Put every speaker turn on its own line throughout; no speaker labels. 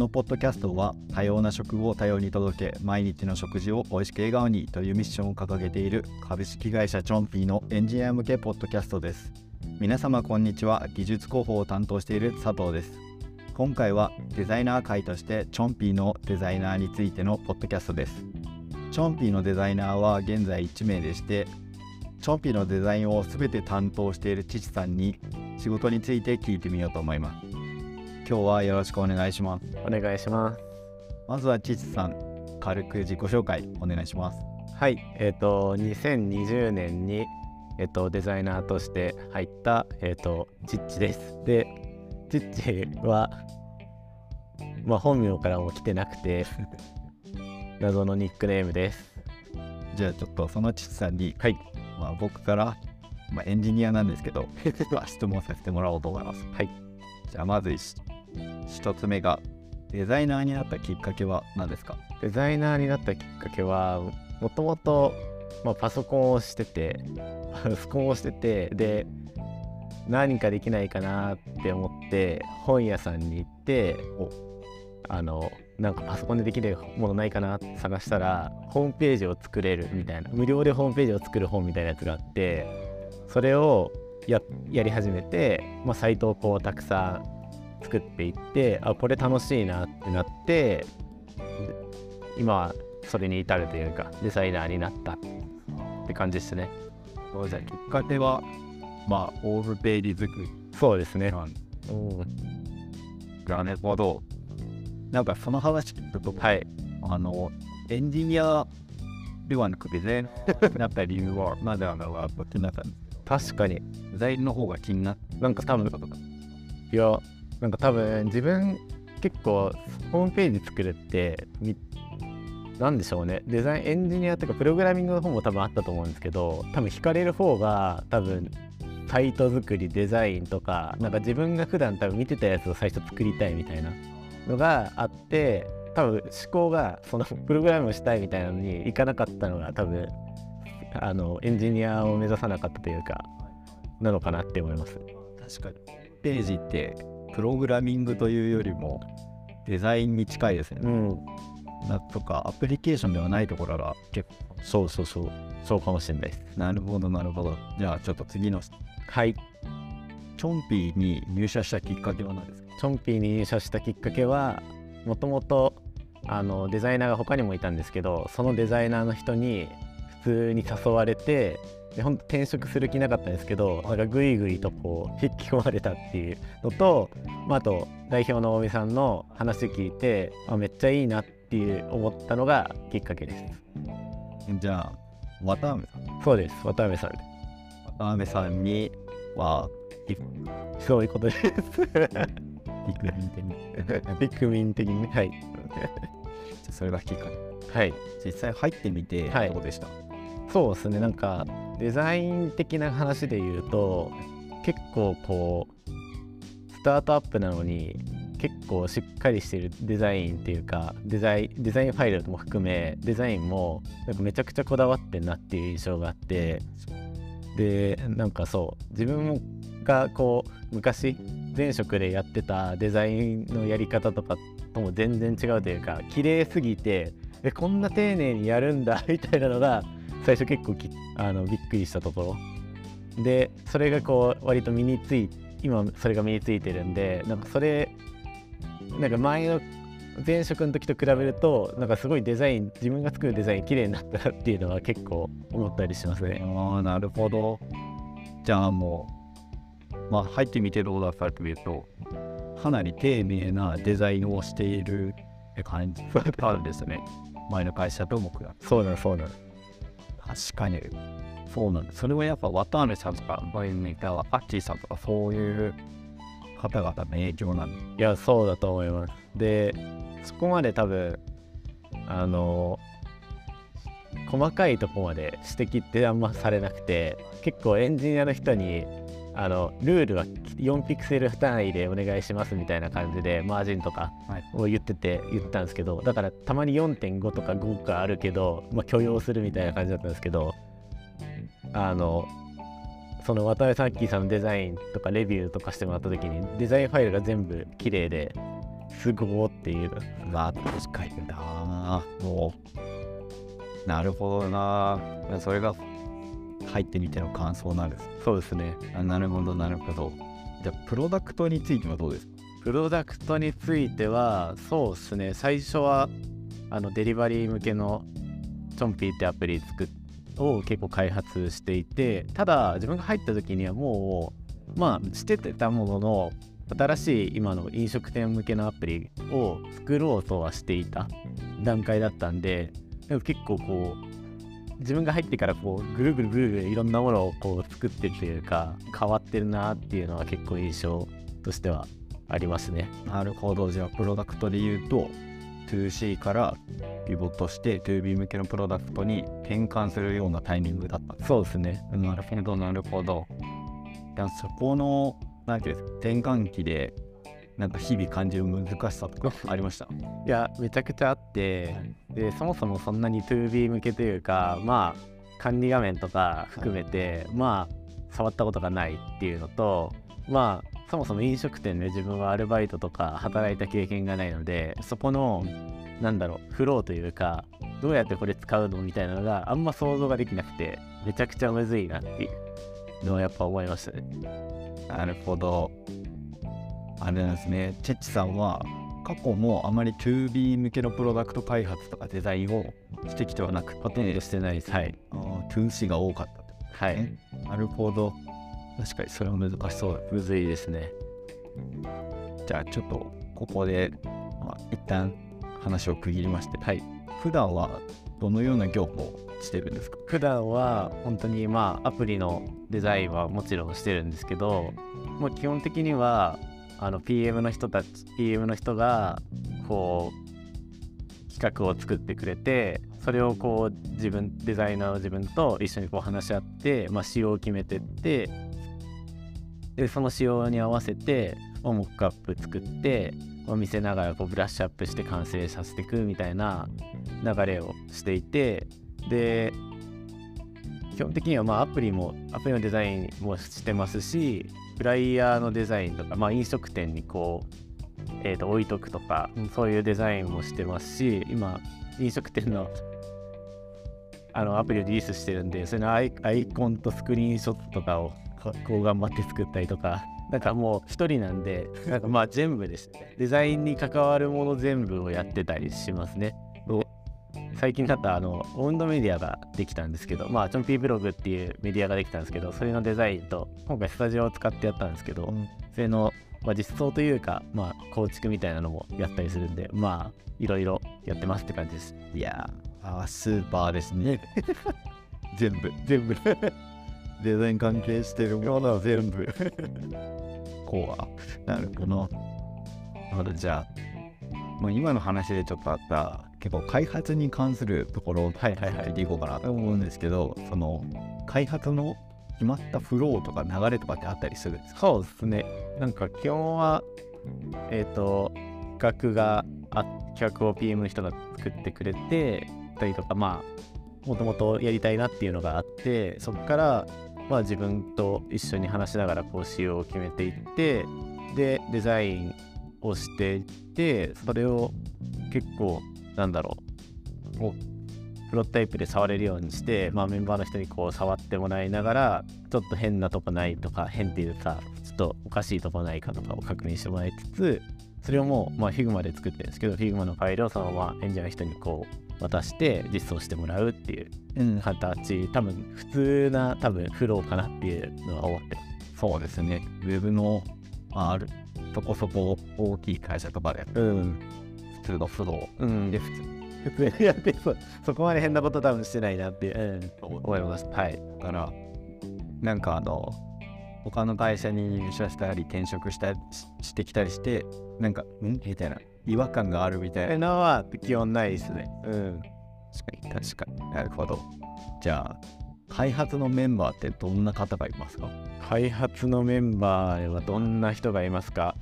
のポッドキャストは多様な食を多様に届け毎日の食事を美味しく笑顔にというミッションを掲げている株式会社チョンピーのエンジニア向けポッドキャストです。皆様こんにちは。技術広報を担当している佐藤です。今回はデザイナー会としてチョンピーのデザイナーについてのポッドキャストです。チョンピーのデザイナーは現在1名でしてチョンピーのデザインを全て担当している父さんに仕事について聞いてみようと思います。今日はよろしくお願いします。
お願いします。
まずは父さん軽く自己紹介お願いします。
はいえっ、ー、と2020年にえっ、ー、とデザイナーとして入ったえっ、ー、とチッチです。でチッチはまあ本名からも来てなくて 謎のニックネームです。
じゃあちょっとそのチッチさんにはい。まあ、僕から、まあ、エンジニアなんですけど 質問させてもらおうと思います。はい。じゃあまず1つ目がデザイナーになったきっかけは何ですか？
デザイナーになったきっかけはもともとパソコンをしてて パソコンをしててで何かできないかなって思って本屋さんに行ってあのなんかパソコンでできるものないかなって探したらホームページを作れるみたいな無料でホームページを作る本みたいなやつがあってそれをやり始めて、まあ、サイトをこうたくさん作っていってあこれ楽しいなってなって今はそれに至るというかデザイナーになったって感じですね。
じゃあきっかけはまあホームページ作り
そうですね。
うん、なるほど。なんかその話聞くと、はい、あの、エンジニアではなくデザイナーになった理由は、まだなのか気になった
確かに。
デザインの方が気になっ
なんか多分、いや、なんか多分自分結構ホームページ作るってなんでしょうね。デザインエンジニアとかプログラミングの方も多分あったと思うんですけど多分惹かれる方が多分サイト作りデザインとかなんか自分が普段多分見てたやつを最初作りたいみたいなのがあって多分思考がその プログラムをしたいみたいなのにいかなかったのが多分あのエンジニアを目指さなかったというかなのかなって思います。
確かに。ページってプログラミングというよりもデザインに近いですね、うん、なとかアプリケーションではないところが結構
そうそうそう。そうかもしれないです。
なるほどなるほど。じゃあちょっと次の。
はい。
チョンピーに入社したきっかけは何ですか？
チョンピーに入社したきっかけはもともとあのデザイナーが他にもいたんですけどそのデザイナーの人に普通に誘われてで本当転職する気なかったんですけどなんかぐいぐいとこう引き込まれたっていうのと、まあ、あと代表の大見さんの話聞いてあめっちゃいいなっていう思ったのがきっかけです
じゃあ渡辺さ
ん？そうです渡辺さん
渡辺さんには
そういうことです
ピクミン的に。
ピクミン的にね。はい。
それがきっか
け。はい。
実際入ってみて、どうでした、はい、
そうですね。なんか、デザイン的な話で言うと、結構こう、スタートアップなのに、結構しっかりしてるデザインっていうかデザインデザインファイルも含めデザインもなんかめちゃくちゃこだわってんなっていう印象があってでなんかそう自分がこう昔前職でやってたデザインのやり方とかとも全然違うというか綺麗すぎてえこんな丁寧にやるんだみたいなのが最初結構きあのびっくりしたところでそれがこう割と身につい今それが身についてるんでなんかそれなんか前の前職の時と比べるとなんかすごいデザイン自分が作るデザイン綺麗になったなっていうのは結構思ったりしますね。
ああなるほど。じゃあもうまあ、入ってみてどうだったかというと、かなり丁寧なデザインをしている感じがあるんですね。前の会社と僕が。
そうなの、そうなの。
確かに。そうなんです。それはやっぱ渡辺さんとか、バイメーカーはアッキーさんとか、そういう方々の影響なん
いや、そうだと思います。で、そこまで多分、あの、細かいとこまで指摘ってあんまされなくて結構エンジニアの人にあのルールは4ピクセル単位でお願いしますみたいな感じでマージンとかを言ってて言ったんですけどだからたまに4.5とか5かあるけど、まあ、許容するみたいな感じだったんですけどあのその渡辺さんッキーさんのデザインとかレビューとかしてもらった時にデザインファイルが全部綺麗ですごーっていう
まあ確かになもう。なるほどな。それが入ってみての感想なんです
そうですね。
あなるほどなるほど。じゃあプロダクトについてはどうですか？
プロダクトについてはそうですね。最初はあのデリバリー向けのチョンピーってアプリ作っを結構開発していてただ自分が入った時にはもうまあしてたものの新しい今の飲食店向けのアプリを作ろうとはしていた段階だったんででも結構こう自分が入ってからこうぐるぐるぐるぐるいろんなものをこう作ってるというか変わってるなっていうのは結構印象としてはありますね。
なるほど。じゃあプロダクトで言うと 2C からピボットして 2B 向けのプロダクトに転換するようなタイミングだった
そうですね。
なるほどなるほど。じゃあそこのなんていうんですか転換期でなんか日々感じる難しさとかありました？
いやめちゃくちゃあってでそもそもそんなに 2B 向けというかまあ管理画面とか含めてまあ触ったことがないっていうのとまあそもそも飲食店で自分はアルバイトとか働いた経験がないのでそこのなんだろうフローというかどうやってこれ使うのみたいなのがあんま想像ができなくてめちゃくちゃむずいなっていうのはやっぱ思いましたね。
なるほど。あれなんですね。チェッチさんは過去もあまり 2B 向けのプロダクト開発とかデザインをしてきてはなくて
ほとんどしてないです。はい。
あー 2C が多かったと
はい。
ねなるほど確かにそれは難しそうだ
むずいですね。
じゃあちょっとここで、まあ、一旦話を区切りまして
はい。
普段はどのような業務をしてるんですか？
普段は本当にまあアプリのデザインはもちろんしてるんですけどもう基本的にはあの PM の人たち PM の人がこう企画を作ってくれてそれをこう自分デザイナーの自分と一緒にこう話し合って、まあ、仕様を決めてってでその仕様に合わせてモックアップ作って見せながらこうブラッシュアップして完成させていくみたいな流れをしていてで基本的にはまあアプリもアプリのデザインもしてますしフライヤーのデザインとか、まあ、飲食店にこう、えー、と置いとくとかそういうデザインもしてますし今飲食店のあのアプリをリリースしてるんでそれのアイアイコンとスクリーンショットとかをこう頑張って作ったりとかなんかもう一人なんでなんかまあ全部ですねデザインに関わるもの全部をやってたりしますね。最近だったあのオウンドメディアができたんですけどまあチョンピーブログっていうメディアができたんですけどそれのデザインと今回スタジオを使ってやったんですけど、それの、まあ、実装というか、まあ、構築みたいなのもやったりするんでまあいろいろやってますって感じです。
いやーあースーパーですね。全部
全部。
デザイン関係してるものは全部。こうはなるほど。なるほどじゃあ。もう今の話でちょっとあった結構開発に関するところを
はいはいはい。
聞いていこうかなと思うんですけど、その開発の決まったフローとか流れとかってあったりするんですか？
そうですね。なんか基本はえっ、と企画があ企画を PM の人が作ってくれてたりとかまあもともとやりたいなっていうのがあってそこからまあ自分と一緒に話しながらこう仕様を決めていってでデザインをしていってそれを結構なんだろう。プロトタイプで触れるようにして、まあ、メンバーの人にこう触ってもらいながらちょっと変なとこないとか変っていうかちょっとおかしいとこないかとかを確認してもらいつつそれをもう、まあ、Figma で作ってるんですけど Figma のファイルをそのままエンジニアの人にこう渡して実装してもらうっていう
うん。
形。多分普通な多分フローかなっていうのは思って
そうですね。ウェブの、まあ、あるそこそこ大きい会社とかで
うん。
普通のフロ
うん。
ーで普通。
普通にやってそうそこまで変なこと多分してないなっていう、うん、思います。はい。
からなんかあの他の会社に入社したり転職したりししてきたりしてなんかん？みたいな。違和感があるみたいな。
えのは基本ないですね。うん。
確かに確かに。なるほど。じゃあ開発のメンバーってどんな方がいますか？
開発のメンバーはどんな人がいますか？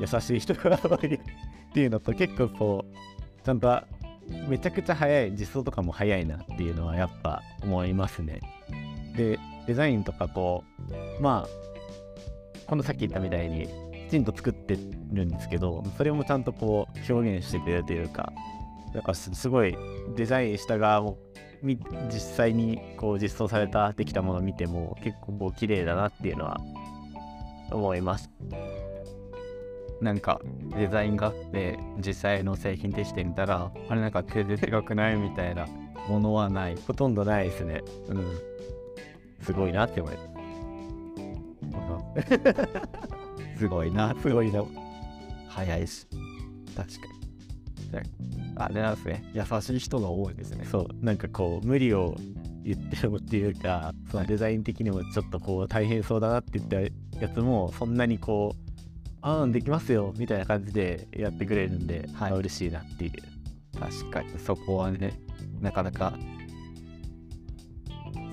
優しい人が多いっていうのと結構こうちゃんとめちゃくちゃ早い実装とかも早いなっていうのはやっぱ思いますね。でデザインとかこうまあこのさっき言ったみたいにきちんと作ってるんですけどそれもちゃんとこう表現してくれるというかなんかすすごいデザインした側も実際にこう実装されたできたものを見ても結構こう綺麗だなっていうのは思います。
なんかデザインがあって実際の製品でしてみたらあれなんか手で違くないみたいなものはない。
ほとんどないですね。うん。すごいなって思います
すごいな
すごいな。
早いし。確かに。あれなんですね。優しい人が多いですね。
そう。なんかこう無理を言ってるっていうかそのデザイン的にもちょっとこう大変そうだなって言ったやつもそんなにこうああできますよみたいな感じでやってくれるんで、
はい。
まあ嬉しいなっていう。
確かにそこはねなかなか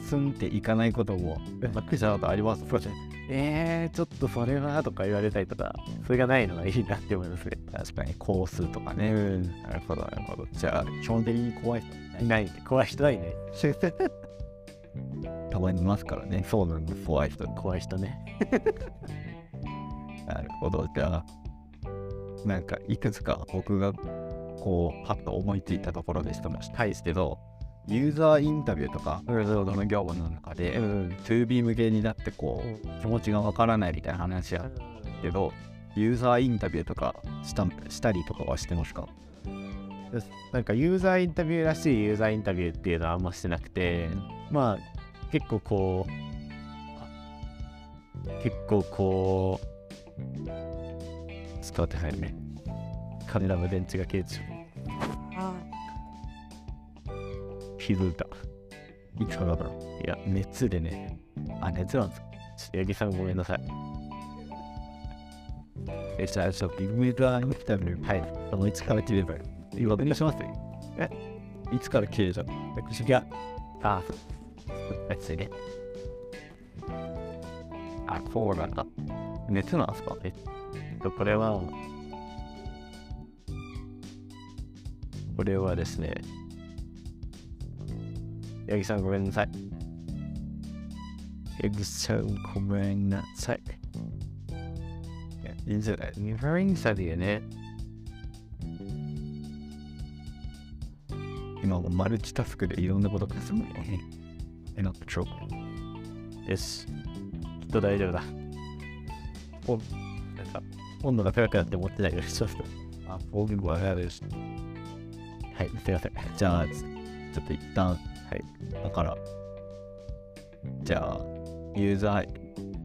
スンっていかないこともまあ、ちゃんとあります。
えー、ちょっとそれはとか言われたりとかそれがないのがいいなって思いますね。
確かに工数とかね。
うん。
なるほどなるほど。じゃあ基本的に怖い人
いない怖い人はいね。
たまにいますからね。そうなんです。怖い人。
怖い人ね
なるほど。じゃあなんかいくつか僕がこうパッと思いついたところでしたもしたいですけどユーザーインタビューとか、うん、その業務の中で、
うん、
2B 向けになってこう、気持ちがわからないみたいな話やけど、ユーザーインタビューとかしたしたりとかはしてますか？
なんかユーザーインタビューらしいユーザーインタビューっていうのはあんましてなくて、まあ結構こう結構こうちょっと待ってはいねカメラの電池が切れちゃう。気づいた。
いつからだろう。
いや熱でね
あ、熱なんです。か
ちょっと八木さんごめんなさい。
え、じゃあ、ちょっとユーザーインタビュー、はい、あのいつから切ればいい今、お願いします？えいつから切れちゃう
いやあ熱いね。
あ、そうなんだ。熱なんですか？
えっとこれはこれはですね八木さんごめんなさい。
エグさん、ごめんなさい。いいんじゃない？
ニファリンサディよね
今もマルチタスクでいろんなことがするのに。え、なんかちょ
よしきっと大丈夫だ。おなんか温度が高くなって持ってないようにします
あ、僕はやです。
はいすいません
じゃあ、ちょっと一旦、はい。だから、じゃあ、ユーザー、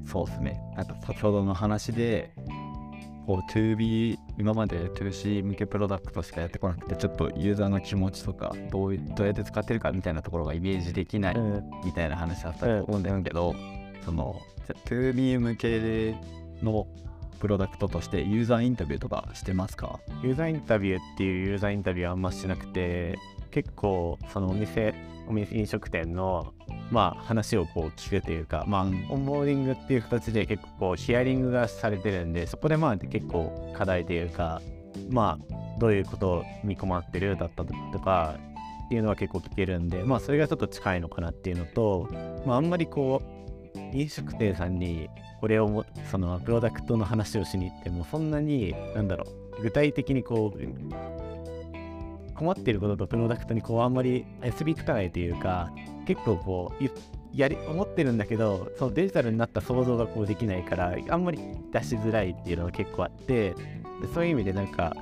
そうですね。なんか先ほどの話で、こう 2B、今まで 2C 向けプロダクトしかやってこなくて、ちょっとユーザーの気持ちとか、どういどうやって使ってるかみたいなところがイメージできない
うん
みたいな話だったと思うんですけど、その、じゃ 2B 向けのプロダクトとしてユーザーインタビューとかしてますか？
ユーザーインタビューっていうユーザーインタビューはあんましなくて結構そのお店お店飲食店のまあ話をこう聞くというかまあオンボーディングっていう形で結構こうヒアリングがされてるんでそこでまあ結構課題というかまあどういうことに困ってるだったとかっていうのは結構聞けるんでまあそれがちょっと近いのかなっていうのとまああんまりこう飲食店さんにこれをもそのプロダクトの話をしに行ってもそんなになんだろう具体的にこう困っていることとプロダクトにこうあんまり結びつかないというか結構こうやり思ってるんだけどそのデジタルになった想像がこうできないからあんまり出しづらいっていうのが結構あってそういう意味でなんか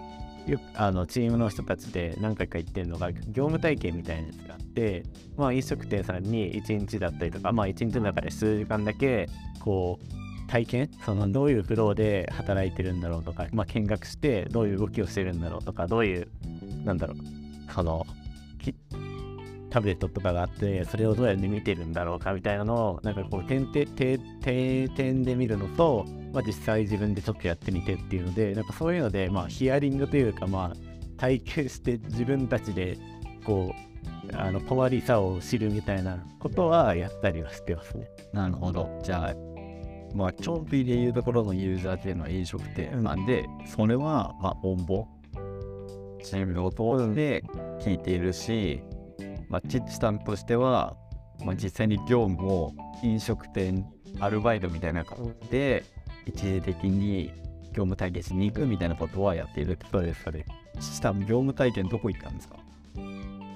あのチームの人たちで何回か行ってるのが業務体験みたいなやつがあってまあ飲食店さんに1日だったりとかまあ1日の中で数時間だけこう体験そのどういうフローで働いてるんだろうとか、まあ、見学してどういう動きをしてるんだろうとかどういうなんだろうそのタブレットとかがあってそれをどうやって見てるんだろうかみたいなのをなんかこう点々点定点で見るのと、まあ、実際自分でちょっとやってみてっていうのでなんかそういうので、まあ、ヒアリングというか、まあ、体験して自分たちでこうあの困りさを知るみたいなことはやったりはしてますね。
なるほど。じゃあ、まあ、長期でいうところのユーザーっていうのは飲食店なんで、それは、まあ、応募、チームを通して聞いているし、まあ、チッチさんとしては、まあ、実際に業務を飲食店アルバイトみたいな感じで、一時的に業務体験しに行くみたいなことはやっている
そうですそれ
した業務体験どこ行ったんですか？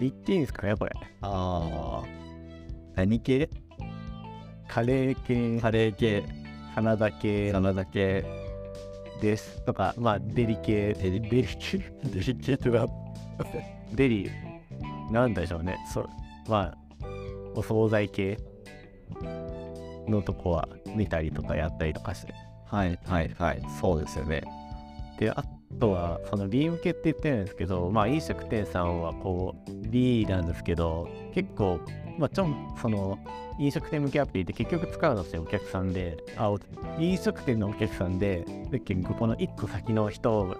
言っていいんですかねこれ
ああ。何系？
カレー系。
カレー系。
カナダ系
カナダ系。
です。とかまあデリ系。デリ系。デリ系とか。デリなんでしょうね。そうまあお惣菜系のとこは見たりとかやったりとかして。
はいはいはい。そうですよね。
であとはその B 向けって言ってるんですけどまあ飲食店さんはこう B なんですけど結構まあちょんその飲食店向けアプリって結局使うのってお客さんであお飲食店のお客さんで結構この1個先の人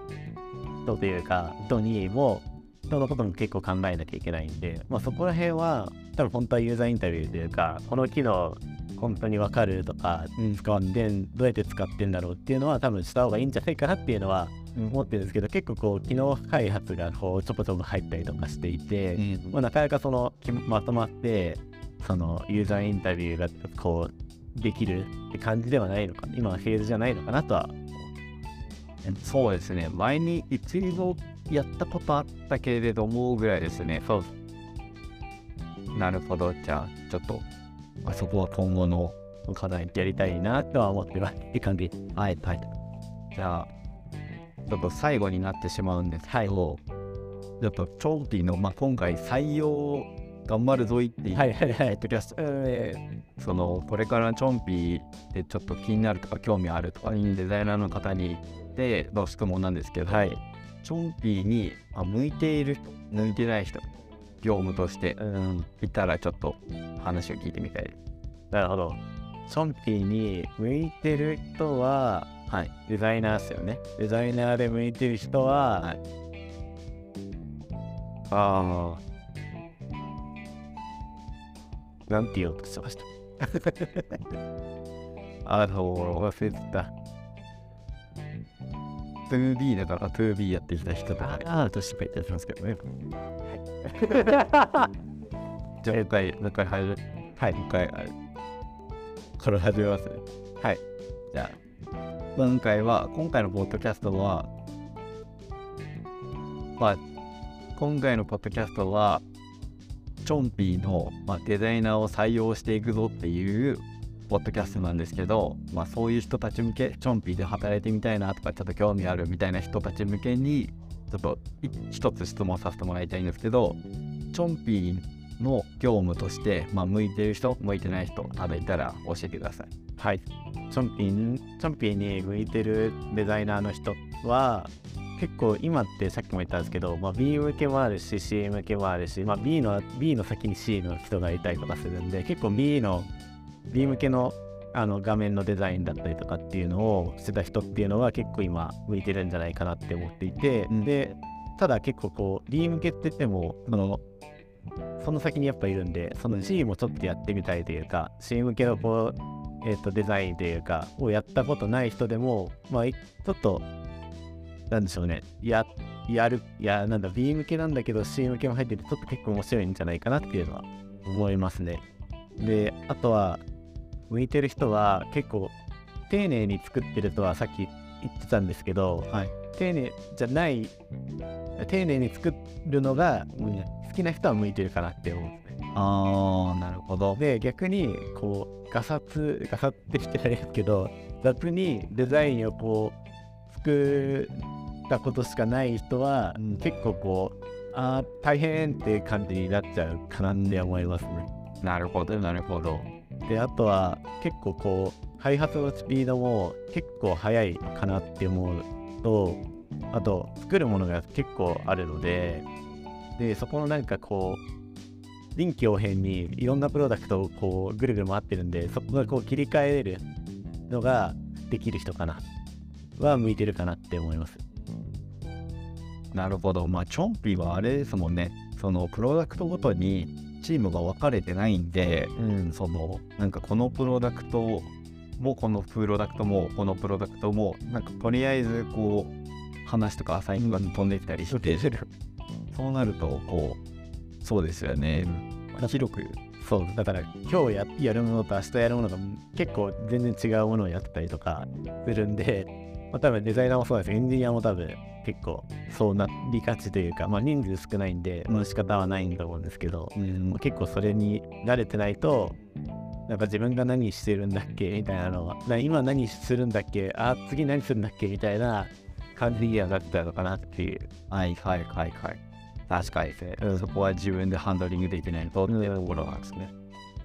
人というか人にも人のことも結構考えなきゃいけないんで、まあ、そこら辺は多分本当はユーザーインタビューというかこの機能本当にわかるとか使ってんどうやって使ってんだろうっていうのは多分した方がいいんじゃないかなっていうのは思ってるんですけど結構こう機能開発がこうちょこちょこ入ったりとかしていて、まあ、なかなかそのきまとまってそのユーザーインタビューがこうできるって感じではないのか今はフェーズじゃないのかなとは
そうですね。前に一度やったことあったけれどもぐらいですね。
そう。
なるほど。じゃあちょっとあそこは今後の
課題やりたいなとは思ってます。って感じ。
はいはい。じゃあちょっと最後になってしまうんですけど、やっぱチョンピーの、まあ、今回採用頑張るぞいっていう、
はいはいはい。
トキャストそのこれからチョンピーでちょっと気になるとか興味あるとかデザイナーの方にでの質問なんですけど、
はい
チョンピーにあ向いている人向いてない人業務として
うん。
いたらちょっと話を聞いてみたい。です
なるほど。ションピーに向いてる人は
はい。
デザイナーですよね。デザイナーで向いてる人は、
はい。
ああなんて言おうとしてました？あの忘れてた
2B だから 2B やってきた人とか
ああとして書いてますけどね。
じゃあもう一回もう一回入る
はい
もう一回あ
から始めますね。
はい。じゃあ今回は今回のポッドキャストはまあ今回のポッドキャストはチョンピーの、まあ、デザイナーを採用していくぞっていうポッドキャストなんですけど、まあ、そういう人たち向けチョンピーで働いてみたいなとかちょっと興味あるみたいな人たち向けにちょっと一つ質問させてもらいたいんですけどチョンピーの業務として、まあ、向いてる人向いてない人ただいたら教えてください。
はい。チョンピーチョンピーに向いてるデザイナーの人は結構今ってさっきも言ったんですけど、まあ、B 向けもあるし C 向けもあるし、まあ、B, の B の先に C の人がいたりとかするんで結構 B の B 向けのあの画面のデザインだったりとかっていうのをしてた人っていうのは結構今向いてるんじゃないかなって思っていて、
うん。
でただ結構こう D 向けって言ってもそのその先にやっぱいるんでその C もちょっとやってみたいというか C 向けのこう、えー、とデザインというかをやったことない人でもまあいちょっとなんでしょうね。ややるいやなんだ B 向けなんだけど C 向けも入っててちょっと結構面白いんじゃないかなっていうのは思いますね。であとは向いてる人は結構丁寧に作ってるとはさっき言ってたんですけど、
はい。
丁寧じゃない丁寧に作るのがうん好きな人は向いてるかなって思う。んですね
あーなるほど。
で逆にこうガサツガサってしてないですけど雑にデザインをこう作ったことしかない人は、
うん。
結構こうあー大変って感じになっちゃうかなって思いますね。
なるほどなるほど
であとは結構こう開発のスピードも結構速いかなって思うとあと作るものが結構あるのででそこのなんかこう臨機応変にいろんなプロダクトをこうぐるぐる回ってるんでそこがこう切り替えれるのができる人かなは向いてるかなって思います。
なるほど。まあ、チョンピーはあれですもんね。そのプロダクトごとにチームが分かれてないんで、
うん。
そのなんかこのプロダクトもこのプロダクトもこのプロダクトもなんかとりあえずこう話とかアサインが飛んできたりして、そうなるとこうそうですよね。まあ広く。
そう。だから今日ややるものと明日やるものが結構全然違うものをやってたりとかするんで、まあ、多分デザイナーもそうですエンジニアも多分結構そうなりがちというか、まあ、人数少ないんで、まあ、仕方はないんだと思うんですけど、
うん
結構それに慣れてないとなんか自分が何してるんだっけみたいなのはな今何するんだっけあ次何するんだっけみたいな感じにはなったのかなっていう。
はいはいはいはい。確かにね、そこは自分でハンドリングできないとってところなんですね、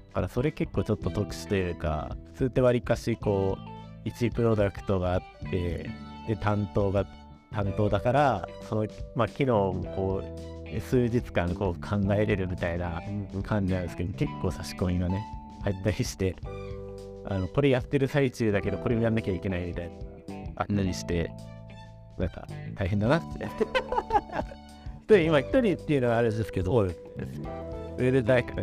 だからそれ結構ちょっと特殊というか普通ってわりかしこう1プロダクトがあってで担当が担当だからそのまあ機能をこう数日間こう考えれるみたいな感じなんですけど結構差し込みがね入ったりしてあのこれやってる最中だけどこれもやんなきゃいけないみたいなあったりしてなんか大変だなって。で今一人っていうのはあれですけど
そうです上で大体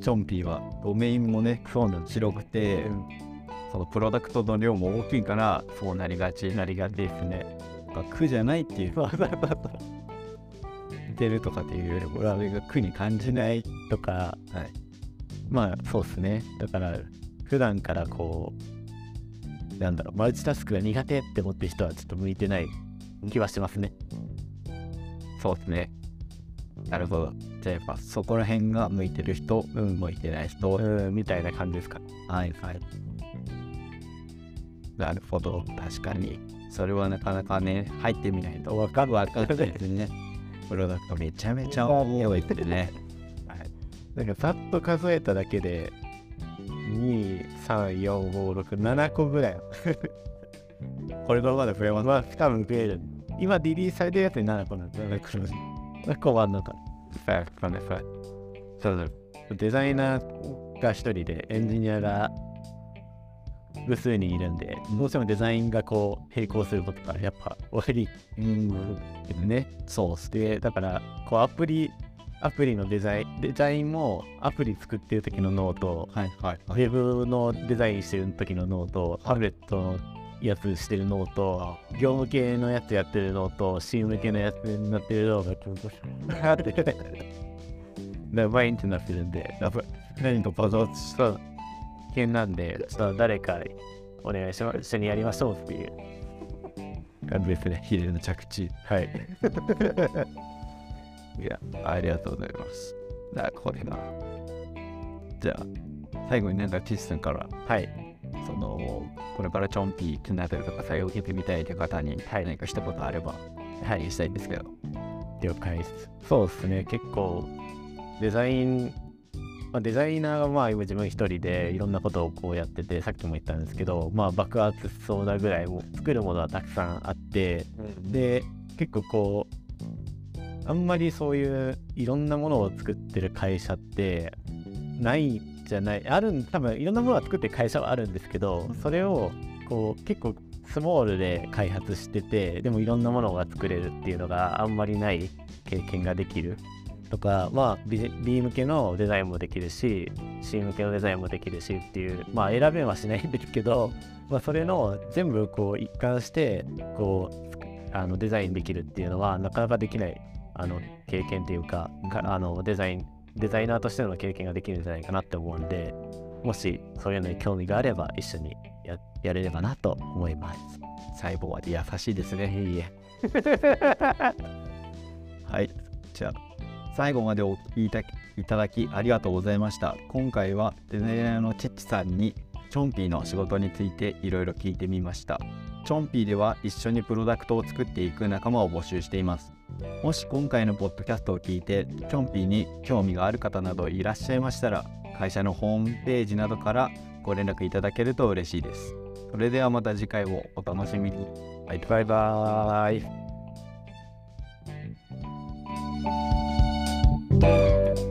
チョンピーはドメインもね
そうなんです。
白くて、そのプロダクトの量も大きいからそうなりがち
なりがちですね。
が苦じゃないっていう
そうそうそう
似てるとかっていうよりも俺が苦に感じない
とか。
はい。
まあそうですね。だから普段からこうなんだろうマルチタスクが苦手って思ってる人はちょっと向いてない気はしますね。
そうですね。なるほど。じゃあやっぱそこら辺が向いてる人、うん、向いてない人、
うんみたいな感じですか？
はいはいなるほど。確かに。それはなかなかね入ってみないと。
わかる。わかる
ですね。プロダクトめちゃめちゃ多いってね。
なんかさっと数えただけで23456個ぐらい。
これのまで増えます？
まあ多分増える。今リリースされてるやつに7個なんです7個はなんか
ファファファそうだ
デザイナーが1人でエンジニアが複数人いるんで、どうしてもデザインがこう並行することがやっぱ多い
うん
ね。そう。で、だからこうアプリ、アプリのデザイン、デザインもアプリ作ってる時の脳と、
はいはい
ウェブのデザインしてる時の脳と、タブレットのやつしてる脳と、業務系のやつやってる脳と、シーム系のやつになってる脳がちょっとあって、で毎日なってるんで、やっぱ
何とパゾー
そう、危険なんで、ちょっと誰かお願いします。一緒にやりましょうっていう感じですね。
ヒレの着地
はい。
いやありがとうございますじゃあこれがじゃあ最後になんかティスさんから
はい。
そのこれからチョンピーってなったりとか採用受けてみたいという方に
はい
何か一言あればはいしたいんですけど
了解です。そうですね。結構、デザイン、まあ、デザイナーがまあ今自分一人でいろんなことをこうやってて、さっきも言ったんですけど、まあ爆発しそうなぐらいもう作るものはたくさんあって、で、結構こう、あんまりそういういろんなものを作ってる会社ってないんじゃないあるん多分いろんなものを作ってる会社はあるんですけどそれをこう結構スモールで開発しててでもいろんなものが作れるっていうのがあんまりない経験ができるとかまあビビー向けのデザインもできるし C 向けのデザインもできるしっていうまあ選べはしないんですけど、まあ、それの全部こう一貫してこうあのデザインできるっていうのはなかなかできないあの経験っていうかかあのデザインデザイナーとしての経験ができるんじゃないかなって思うんでもしそういうのに興味があれば一緒にややれればなと思います。
細胞は優しいですね
いいえ。
はいじゃあ最後までお聞きいただきありがとうございました。今回はデザイナーのチェッチさんにチョンピーの仕事についていろいろ聞いてみました。チョンピーでは一緒にプロダクトを作っていく仲間を募集しています。もし今回のポッドキャストを聞いてチョンピーに興味がある方などいらっしゃいましたら会社のホームページなどからご連絡いただけると嬉しいです。それではまた次回をお楽しみに。バイバイ
バイバーイ。Música